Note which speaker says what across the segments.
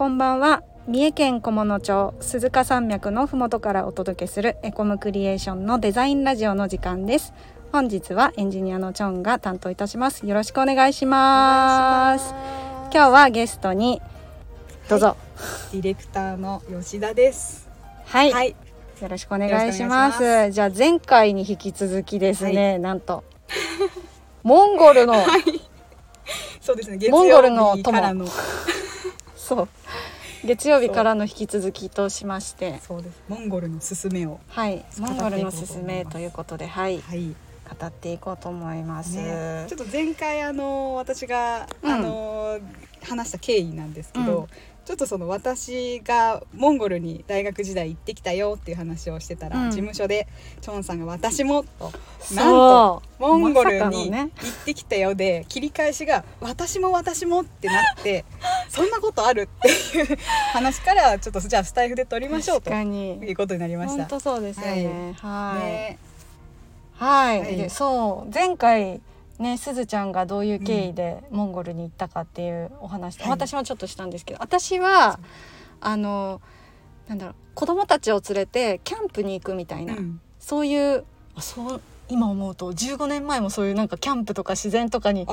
Speaker 1: こんばんは。三重県菰野町鈴鹿山脈のふもとからお届けするエコムクリエーションのデザインラジオの時間です。本日はエンジニアのチョンが担当いたします。よろしくお願いします。今日はゲストにどうぞ、
Speaker 2: ディレクターの吉田です。
Speaker 1: はい、
Speaker 2: はい、
Speaker 1: よろしくお願いします。じゃあ前回に引き続きですね、なんと。モンゴルの、
Speaker 2: そうですね。月
Speaker 1: モンゴルの。
Speaker 2: 曜日からの
Speaker 1: そう。月曜日からの引き続きとしまして。
Speaker 2: そうです。モンゴルのすすめを。
Speaker 1: はい。モンゴルのすすめ
Speaker 2: と思い
Speaker 1: うことではい。
Speaker 2: はい。
Speaker 1: 語っていこうと思います、
Speaker 2: ね、ちょっと前回あの私が、
Speaker 1: うん。
Speaker 2: あの話した経緯なんですけど、
Speaker 1: うん
Speaker 2: ちょっとその私がモンゴルに大学時代行ってきたよっていう話をしてたら、
Speaker 1: うん。
Speaker 2: 事務所でチョンさんが私もとなん
Speaker 1: そ
Speaker 2: とモンゴルに行ってきたよで切り返しが私も私もってなってそんなことあるっていう話からちょっとじゃあスタイフで撮りましょう
Speaker 1: 確
Speaker 2: とい
Speaker 1: かに。
Speaker 2: うことになりました。
Speaker 1: 本当そうですよね。はい。
Speaker 2: ね。
Speaker 1: はい、
Speaker 2: はい。
Speaker 1: でそう。前回ねすずちゃんがどういう経緯でモンゴルに行ったかっていうお話、
Speaker 2: はい
Speaker 1: 私もちょっとしたんですけど私はあのなんだろう子供たちを連れてキャンプに行くみたいな、
Speaker 2: うん
Speaker 1: そういうあそう今思うと15年前もそういうなんかキャンプとか自然とかに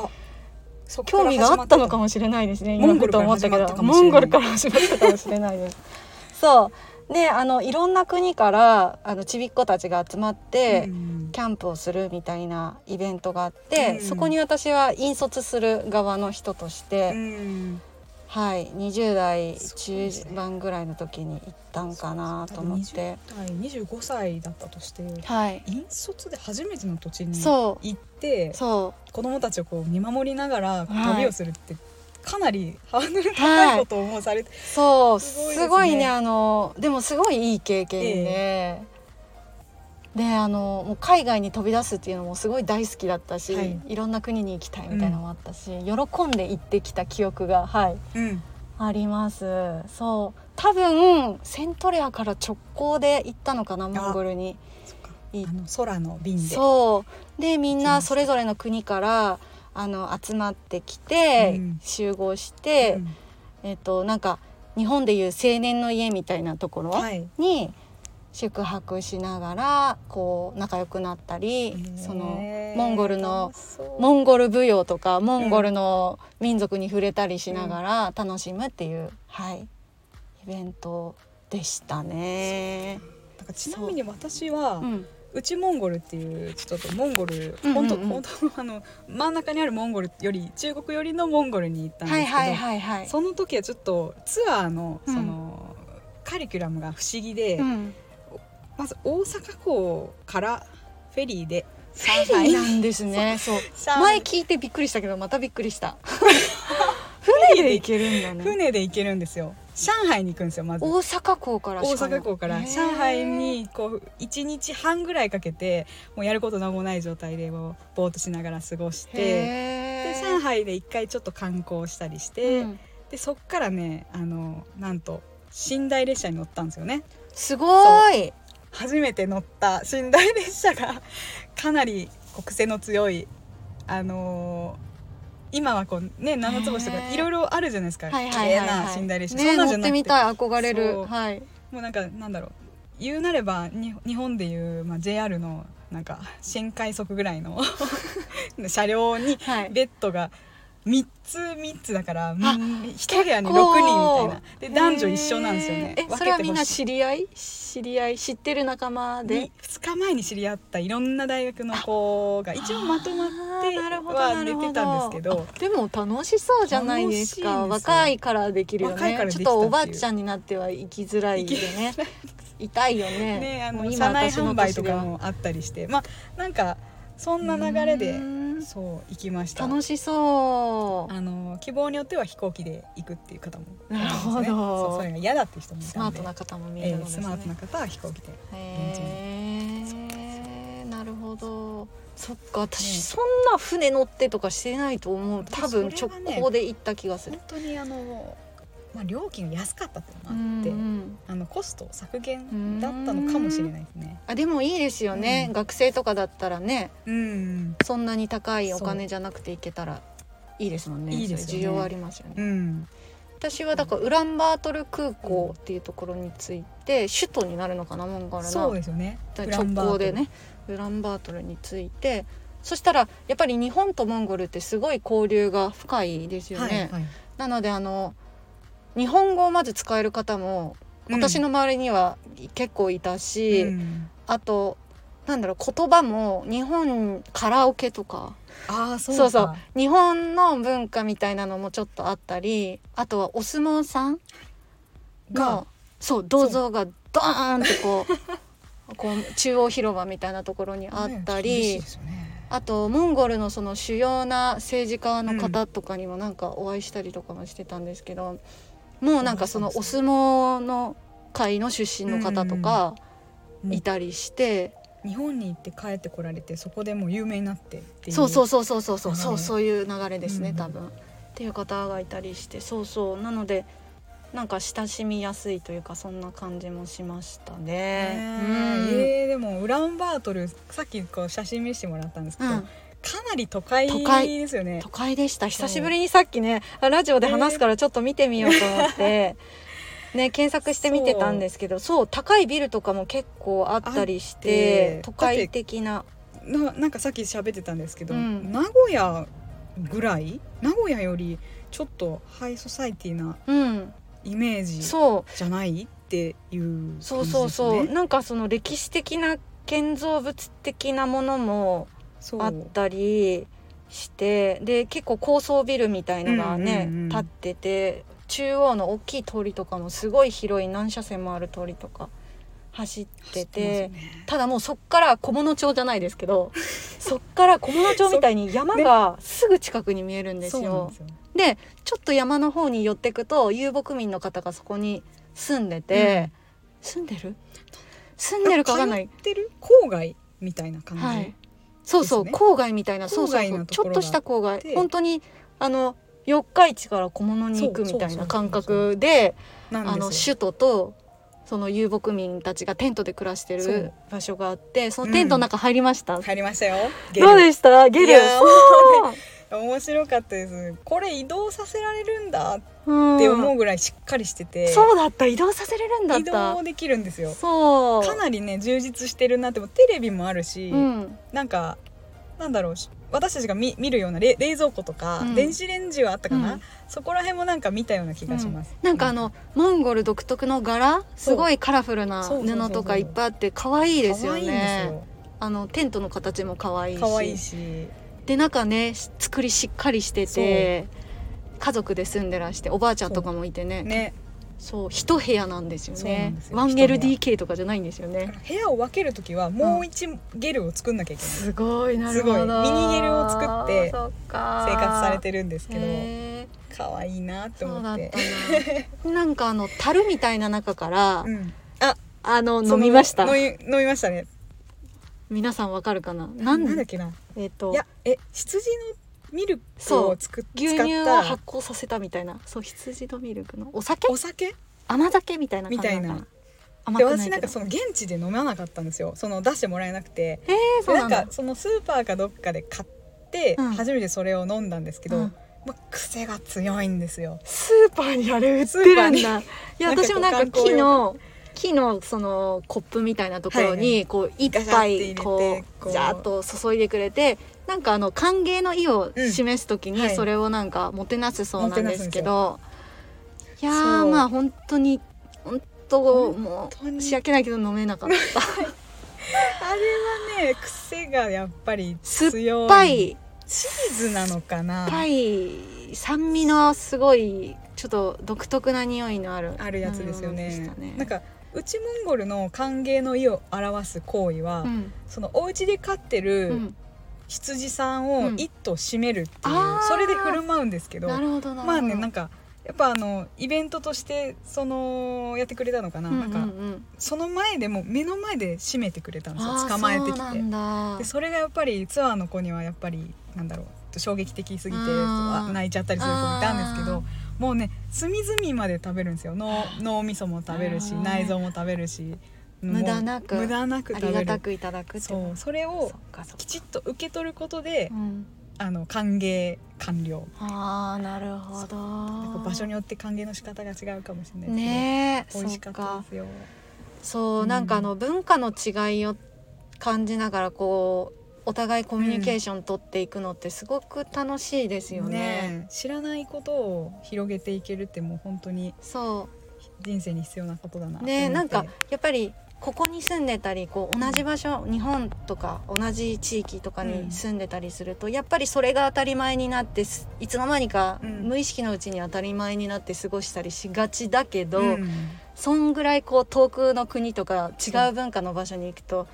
Speaker 1: 興味があったのか
Speaker 2: も
Speaker 1: もしれないですね。
Speaker 2: モンゴル
Speaker 1: 今ふと思ったけど、モンゴルから始まったかもしれないです。そう。で、あのいろんな国からあのちびっ子たちが集まって、
Speaker 2: うん
Speaker 1: キャンプをするみたいなイベントがあって、
Speaker 2: うん。
Speaker 1: そこに私は引率する側の人として、
Speaker 2: うん。
Speaker 1: はい、20代中盤ぐらいの時に行ったんかなと思って、
Speaker 2: はい、25歳だったとして
Speaker 1: はい、
Speaker 2: 引率で初めての土地に
Speaker 1: そ
Speaker 2: 行って
Speaker 1: そ
Speaker 2: 子供たちをこう見守りながら
Speaker 1: はい
Speaker 2: 旅をするって、かなりハードル高いことをもうされて、
Speaker 1: う、そう、
Speaker 2: すごいね。
Speaker 1: すごいね、あのでもすごいいい経験で。であのもう海外に飛び出すっていうのもすごい大好きだったし、
Speaker 2: はい。
Speaker 1: い、ろんな国に行きたいみたいなのもあったし、喜んで行ってきた記憶がはい。
Speaker 2: うん。
Speaker 1: あります。そう。多分セントレアから直行で行ったのかなモンゴルに。
Speaker 2: あの空の便で。
Speaker 1: そう。でみんなそれぞれの国からあの集まってきて、
Speaker 2: うん。
Speaker 1: 集合して、
Speaker 2: うん。
Speaker 1: えっ、となんか日本でいう青年の家みたいなところ
Speaker 2: はい。
Speaker 1: に宿泊しながらこう仲良くなったり、そのモンゴルのモンゴル舞踊とかモンゴルの民族に触れたりしながら楽しむっていう、はいイベントでしたね。
Speaker 2: ちなみに私は
Speaker 1: うん、
Speaker 2: 内モンゴルっていうちょっとモンゴル
Speaker 1: うんうんうん
Speaker 2: 本当本当のあの真ん中にあるモンゴルより中国寄りのモンゴルに行ったんですけど、
Speaker 1: はいはいはいはい。
Speaker 2: その時はちょっとツアーの
Speaker 1: うん
Speaker 2: その、カリキュラムが不思議で、
Speaker 1: うん、
Speaker 2: まず大阪港からフェリーで
Speaker 1: フェリーなんですね。そう。
Speaker 2: 上海
Speaker 1: 前聞いてびっくりしたけどまたびっくりした。船で行けるんだね。
Speaker 2: 船で行けるんですよ上海に行くんですよまず。
Speaker 1: 大阪港から
Speaker 2: 大阪港から。上海にこう1日半ぐらいかけてもうやること何もない状態でもうぼーっとしながら過ごしてで上海で一回ちょっと観光したりして、
Speaker 1: うん。
Speaker 2: でそっからねあのなんと寝台列車に乗ったんですよね。
Speaker 1: すごい。
Speaker 2: 初めて乗った寝台列車がかなり癖の強いあのー今はこうね七つ星とかいろいろあるじゃないですか
Speaker 1: はい
Speaker 2: 綺麗。ない寝台列車、
Speaker 1: ね
Speaker 2: そんなんじゃなくて
Speaker 1: 乗ってみたい憧れ
Speaker 2: そ
Speaker 1: る。
Speaker 2: う
Speaker 1: はい。
Speaker 2: もうなんかなんだろう言うなればに日本でいう、まあ、JR のなんか 新快速ぐらいの 車両に
Speaker 1: はい。
Speaker 2: ベッドが3つ3つだからうん一部屋に6
Speaker 1: 結構
Speaker 2: 人みたいな。で男女一緒なんですよね。
Speaker 1: え、それはみんな知り合い？知り合い？知ってる仲間で？
Speaker 2: に。2日前に知り合ったいろんな大学の子が一応まとまっては出てたんですけど。
Speaker 1: あでも楽しそうじゃないですか。若いからできるよね。ちょったとおばあちゃんになっては生きづらいでね。痛いよね
Speaker 2: ねあの車内
Speaker 1: 私の
Speaker 2: 販売とかもあったりして。まあなんかそんな流れでそう行きました。
Speaker 1: 楽しそう。
Speaker 2: あの希望によっては飛行機で行くっていう方もい
Speaker 1: なるほど。
Speaker 2: そうそれが嫌だっていう人もい
Speaker 1: ス
Speaker 2: たんで。
Speaker 1: マートな方も見え
Speaker 2: え
Speaker 1: るのですね。
Speaker 2: ースマートな方は飛行機で。
Speaker 1: へえなるほど。そっか私、
Speaker 2: ね
Speaker 1: そんな船乗ってとかしてないと思う。多分直行で行った気がする。
Speaker 2: 本、当にあの、まあ、料金が安かったっていうのも
Speaker 1: うん
Speaker 2: あって、
Speaker 1: うん
Speaker 2: あのコスト削減だったのかもしれないですね。
Speaker 1: あでもいいですよね、
Speaker 2: うん。
Speaker 1: 学生とかだったらね。
Speaker 2: うん。
Speaker 1: そんなに高いお金じゃなくて行けたらいいですもんね。
Speaker 2: いいですよね。
Speaker 1: 需要はありますよね、
Speaker 2: うん。
Speaker 1: 私はだからウランバートル空港っていうところに着いて首都になるのかなモンゴルの
Speaker 2: そうですよね。
Speaker 1: 直行でね。ウランバートル。に着いて。そしたらやっぱり日本とモンゴルってすごい交流が深いですよね。
Speaker 2: はいはい。
Speaker 1: なのであの日本語をまず使える方も私の周りには結構いたし、
Speaker 2: うん。
Speaker 1: あとなんだろう言葉も日本カラオケとか。
Speaker 2: ああそうか
Speaker 1: そうそう。日本の文化みたいなのもちょっとあったりあとはお相撲さん
Speaker 2: が
Speaker 1: のそう銅像がドーンってこう こう中央広場みたいなところにあったり、
Speaker 2: ね。
Speaker 1: あとモンゴルのその主要な政治家の方とかにもなんかお会いしたりとかもしてたんですけど、もうなんかそのお相撲の会の出身の方とかいたりして、
Speaker 2: 日本に行って帰ってこられてそこでもう有名になってっていう。
Speaker 1: そうそうそうそうそうそう。そうそういう流れですね、
Speaker 2: うん
Speaker 1: 多分。っていう方がいたりして。そうそう。なのでなんか親しみやすいというかそんな感じもしましたね。
Speaker 2: ね
Speaker 1: うん。
Speaker 2: えーでもウランバートルさっきこう写真見せてもらったんですけど、
Speaker 1: うん
Speaker 2: かなり都会ですよね。
Speaker 1: 都会でした久しぶりにさっきねラジオで話すからちょっと見てみようと思って、ね、検索してみてたんですけどそう。高いビルとかも結構あったりし
Speaker 2: てて
Speaker 1: 都会的な。
Speaker 2: ななんかさっき喋ってたんですけど、
Speaker 1: うん。
Speaker 2: 名古屋ぐらい？名古屋よりちょっとハイソサイティな
Speaker 1: うん。
Speaker 2: イメージ
Speaker 1: そう。
Speaker 2: じゃないっていう感じです
Speaker 1: そう
Speaker 2: ね
Speaker 1: そうそう。なんかその歴史的な建造物的なものもあったりしてで結構高層ビルみたいのがね、
Speaker 2: うんうんうん
Speaker 1: 建ってて中央の大きい通りとかもすごい広い何車線もある通りとか走ってて。ただもうそっから菰野町じゃないですけど そっから菰野町みたいに山がすぐ近くに見えるんですよ。
Speaker 2: で
Speaker 1: ちょっと山の方に寄ってくと遊牧民の方がそこに住んでて、住んでる？住んでるかわかんない。
Speaker 2: 通ってる？郊外みたいな感じ、
Speaker 1: はいそうそう、
Speaker 2: ね。
Speaker 1: 郊外みたいなそうそうちょっとした郊外。
Speaker 2: て
Speaker 1: 本当にあの四日市から小物に行くみたいな感覚であの首都とその遊牧民たちがテントで暮らしてる場所があってそのテントの中入りました、
Speaker 2: 入りましたよ。
Speaker 1: どうでした？ゲル
Speaker 2: 面白かったです。これ移動させられるんだっ
Speaker 1: うん。
Speaker 2: て思うぐらいしっかりしてて、
Speaker 1: そうだった。移動させれるんだっ
Speaker 2: 移
Speaker 1: た
Speaker 2: 動できるんですよ。
Speaker 1: そう。
Speaker 2: かなりね充実してるなってもテレビもあるし、
Speaker 1: うん。
Speaker 2: なんかなんだろう私たちが見見るような冷冷蔵庫とか、
Speaker 1: うん。
Speaker 2: 電子レンジはあったかな、
Speaker 1: うん。
Speaker 2: そこら辺もなんか見たような気がします、
Speaker 1: なんかあのモンゴル独特の柄？すごいカラフルな布とかいっぱいあって可愛いですよね。
Speaker 2: よ。
Speaker 1: あのテントの形も可愛いし。
Speaker 2: 可愛いし
Speaker 1: で中ねし作りしっかりしてて家族で住んでらしておばあちゃんとかもいてね。
Speaker 2: ね。
Speaker 1: そう一部屋なんですよね。
Speaker 2: ですよ。一部屋。
Speaker 1: 1LDK とかじゃないんですよね。
Speaker 2: 部屋を分ける時はもう一ゲルを作んなきゃいけない、
Speaker 1: すごいなるほど。
Speaker 2: すごい。ミニゲルを作って生活されてるんですけど可愛いなって
Speaker 1: そうだっ
Speaker 2: 思って
Speaker 1: たな。なんかあの樽みたいな中から、
Speaker 2: うん、あ
Speaker 1: あの飲みました。
Speaker 2: 飲みましたね
Speaker 1: 皆さんわかるかな？
Speaker 2: な
Speaker 1: なん
Speaker 2: なんだっけな？
Speaker 1: えっ、と
Speaker 2: いやえ羊のミルクを作っ
Speaker 1: 牛
Speaker 2: 使った
Speaker 1: 乳を発酵させたみたいな。そう羊のミルクの。お酒？
Speaker 2: お酒？
Speaker 1: 甘酒みたいな感じなの？か
Speaker 2: みたいな。
Speaker 1: 甘
Speaker 2: で
Speaker 1: くないけど。
Speaker 2: 私なんかその現地で飲まなかったんですよ。その出してもらえなくて。
Speaker 1: えー、そうなんだ。
Speaker 2: なんかそのスーパーかどっかで買って
Speaker 1: うん。
Speaker 2: 初めてそれを飲んだんですけど、
Speaker 1: うん。
Speaker 2: まあ、癖が強いんですよ。
Speaker 1: スーパーにあれ売ってるんだ。いや
Speaker 2: なんか
Speaker 1: 私もなんか
Speaker 2: こう観光
Speaker 1: 木のそのコップみたいなところにこう一杯こ
Speaker 2: こう
Speaker 1: う。ジャーッと注いでくれてなんかあの歓迎の意を
Speaker 2: うん
Speaker 1: 示す時
Speaker 2: はい。
Speaker 1: にそれをなんかもてなすそうなんですけ
Speaker 2: も
Speaker 1: ど、いやまあ本当に本当
Speaker 2: 本
Speaker 1: もう仕訳ないけど飲めなかった。
Speaker 2: あれはね癖がやっぱり
Speaker 1: 酸っ
Speaker 2: 強い
Speaker 1: ぱい。
Speaker 2: チーズなのかな。
Speaker 1: 酸っぱい。酸味のすごいちょっと独特な匂いのある
Speaker 2: あるやつですよね。
Speaker 1: たね。
Speaker 2: なんか内モンゴルの歓迎の意を表す行為は、
Speaker 1: うん。
Speaker 2: そのお家で飼って
Speaker 1: う
Speaker 2: る
Speaker 1: ん。
Speaker 2: 羊さんを
Speaker 1: うん。
Speaker 2: 一頭締めるっていう、
Speaker 1: あー。
Speaker 2: それで振る舞うんですけどまあねなんかやっぱあのイベントとしてそのやってくれたのかな,、
Speaker 1: うんうん
Speaker 2: なんか
Speaker 1: うん
Speaker 2: その前でも目の前で締めてくれたんですよ捕まえてきて。でそれがやっぱりツアーの子にはやっぱりなんだろう衝撃的すぎて
Speaker 1: うん
Speaker 2: 泣いちゃったりする子もいたんですけ
Speaker 1: あ
Speaker 2: どもうね隅々まで食べるんですよ。脳脳みそも食べるし内臓も食べるし。
Speaker 1: 無駄なく
Speaker 2: 無駄なく
Speaker 1: あ
Speaker 2: 食べる。
Speaker 1: りがたくいただく
Speaker 2: そうそれ
Speaker 1: そ
Speaker 2: をきちっと受け取ることで
Speaker 1: うん。
Speaker 2: あの歓迎完了。
Speaker 1: あーなるほど。
Speaker 2: 場所によって歓迎の仕方が違うかもしれない
Speaker 1: ね。え
Speaker 2: 美味しか
Speaker 1: そうか
Speaker 2: ったですよ。
Speaker 1: そう、
Speaker 2: うん
Speaker 1: なんかあの文化の違いを感じながらこうお互いコミュニケーション取っていくのってすごく楽しいですよね。
Speaker 2: ねえ。知らないことを広げていけるってもう本当に
Speaker 1: そ
Speaker 2: 人生に必要なことだな
Speaker 1: うねなんかやっぱりここに住んでたりこう同じ場所日本とか同じ地域とかに住んでたりすると、やっぱりそれが当たり前になってすいつの間にか
Speaker 2: うん。
Speaker 1: 無意識のうちに当たり前になって過ごしたりしがちだけど、
Speaker 2: うん。
Speaker 1: そんぐらいこう遠くの国とか違う文化の場所に行くとなん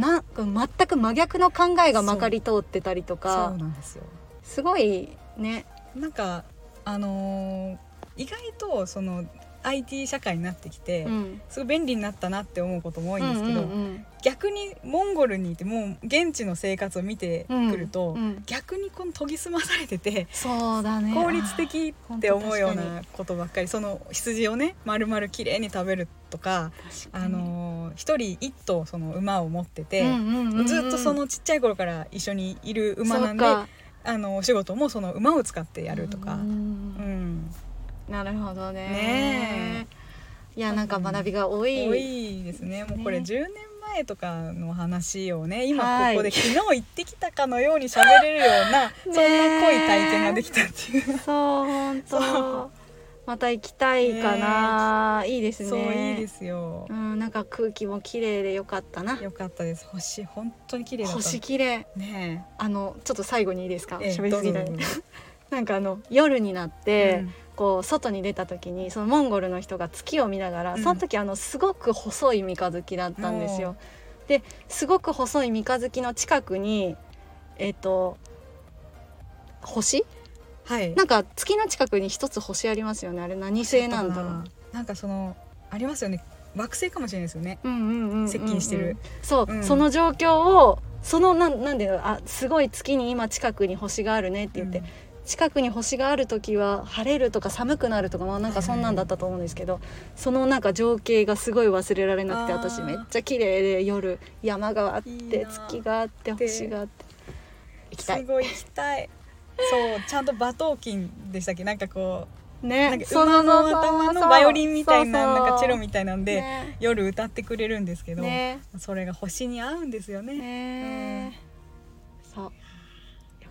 Speaker 1: か全く真逆の考えがまかり通ってたりと
Speaker 2: そう
Speaker 1: か
Speaker 2: なんですよ。
Speaker 1: すごいね。
Speaker 2: なんかあのー意外とその IT 社会になってきて、
Speaker 1: うん。
Speaker 2: すごい便利になったなって思うことも多いんですけど、
Speaker 1: うんうん
Speaker 2: 逆にモンゴルにいてもう現地の生活を見て
Speaker 1: うん
Speaker 2: くると、
Speaker 1: うんうん。
Speaker 2: 逆にこの研ぎ澄まされてて
Speaker 1: そうだね。
Speaker 2: 効率的って思うようなことばっかり。その羊をね丸々きれいに食べるとか、あ
Speaker 1: 確かに
Speaker 2: のー一人一頭その馬を持ってて、ずっとそのちっちゃい頃から一緒にいる馬なんであのお仕事もその馬を使ってやるとか。
Speaker 1: うん
Speaker 2: うん
Speaker 1: なるほどね。
Speaker 2: ね
Speaker 1: いやなんか学びが多い。
Speaker 2: 多いですね。もうこれ
Speaker 1: ね
Speaker 2: 10年前とかの話をね今
Speaker 1: はい。
Speaker 2: ここで昨日行ってきたかのように喋れるような、そんな濃い体験ができたっていう。
Speaker 1: そう本
Speaker 2: そ
Speaker 1: 当また行きたいかな、いいですね。
Speaker 2: そういいですよ。
Speaker 1: うんなんか空気も綺麗でよかったな。
Speaker 2: よかったです。星本当に綺麗だった。
Speaker 1: 星綺麗。
Speaker 2: ね
Speaker 1: あのちょっと最後にいいですか？
Speaker 2: ええ
Speaker 1: 喋りすぎない
Speaker 2: どうぞどうぞ。
Speaker 1: なんかあの夜になって、
Speaker 2: うん。
Speaker 1: こう外に出た時にそのモンゴルの人が月を見ながら、
Speaker 2: うん。
Speaker 1: その時あのすごく細い三日月だったんですよ。ですごく細い三日月の近くにえっ、と星？
Speaker 2: はい。
Speaker 1: なんか月の近くに一つ星ありますよね。あれ何星なんだろう。
Speaker 2: な。んかそのありますよね。惑星かもしれないですよね。
Speaker 1: うんうんうん
Speaker 2: 接近してる。
Speaker 1: そう、
Speaker 2: うん。
Speaker 1: その状況をそのなんなんであすごい月に今近くに星があるねって言って、
Speaker 2: うん。
Speaker 1: 近くに星がある時は晴れるとか寒くなるとかまあなんかそんなんだったと思うんですけど、そのなんか情景がすごい忘れられなくて私めっちゃ綺麗で夜山があって月があって星があって。行きたい。
Speaker 2: すごい行きたいそうちゃんと馬頭琴でしたっけ？なんかこうな
Speaker 1: ね
Speaker 2: んか馬の頭のバイオリンみたいななんかチェロみ
Speaker 1: た
Speaker 2: たいなんで、
Speaker 1: ね。
Speaker 2: 夜歌ってくれるんですけど、
Speaker 1: ね。
Speaker 2: それが星に合うんですよね。
Speaker 1: ね。そう。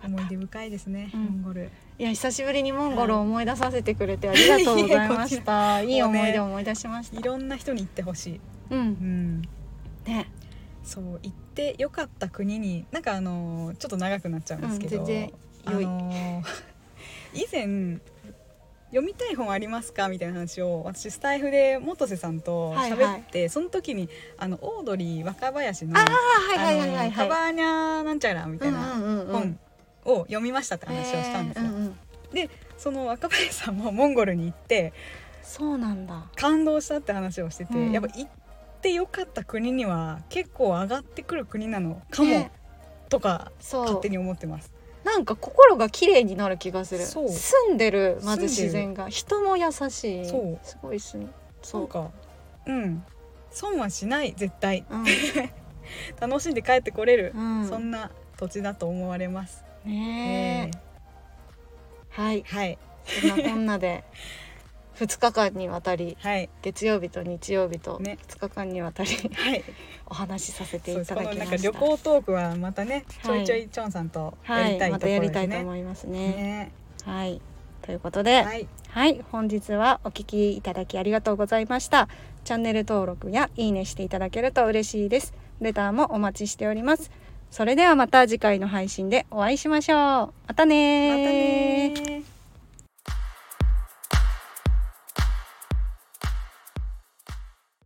Speaker 2: 思い出深いですね、
Speaker 1: うん。
Speaker 2: モンゴル。
Speaker 1: いや久しぶりにモンゴルを思い出させてくれてありがとうございました。いい思い出を思い出しました。
Speaker 2: いろんな人に行ってほしい、
Speaker 1: う、
Speaker 2: うんん、
Speaker 1: ね、
Speaker 2: そう行ってよかった国になんかあのーちょっと長くなっちゃうんですけど、
Speaker 1: うん全然
Speaker 2: あのー以前読みたい本ありますか？みたいな話を私スタイフで元瀬さんと喋って、その時にあのオードリー若林の「
Speaker 1: ああはいはいはいはいはい。
Speaker 2: カバーニャなんちゃら」みたいな本を読みましたって話をしたんですよ。
Speaker 1: えーうんうん
Speaker 2: でその若林さんもモンゴルに行って
Speaker 1: そうなんだ。
Speaker 2: 感動したって話をしてて、
Speaker 1: うん
Speaker 2: やっぱ行ってよかった国には結構上がってくる国なのかも、
Speaker 1: ね
Speaker 2: とか勝手。に思ってます。
Speaker 1: なんか心が綺麗になる気がする。
Speaker 2: そう
Speaker 1: 住んでるまず自然が人も優しい。
Speaker 2: そう
Speaker 1: すごいすん。
Speaker 2: な
Speaker 1: そう。
Speaker 2: んかうん損はしない絶対
Speaker 1: うん。
Speaker 2: 楽しんで帰ってこれる、
Speaker 1: うん
Speaker 2: そんな土地だと思われます。
Speaker 1: ねえ。はい。
Speaker 2: はい
Speaker 1: そんなこんなで2日間にわたり
Speaker 2: はい
Speaker 1: 月曜日と日曜日と
Speaker 2: ね
Speaker 1: 2日間にわたり
Speaker 2: はい。
Speaker 1: お話しさせていた
Speaker 2: このなんか
Speaker 1: だきました。
Speaker 2: 旅行トークはまたねちょいちょ
Speaker 1: はい
Speaker 2: チョンさんとや
Speaker 1: はい、
Speaker 2: りたいところ
Speaker 1: またやり。たいと思いますね。
Speaker 2: ね
Speaker 1: はい、ということで、
Speaker 2: はい
Speaker 1: はい、本日はお聞きいただきありがとうございました。チャンネル登録やいいねしていただけると嬉しいです。レターもお待ちしております。それではまた次回の配信でお会いしましょう。またねー
Speaker 2: またねー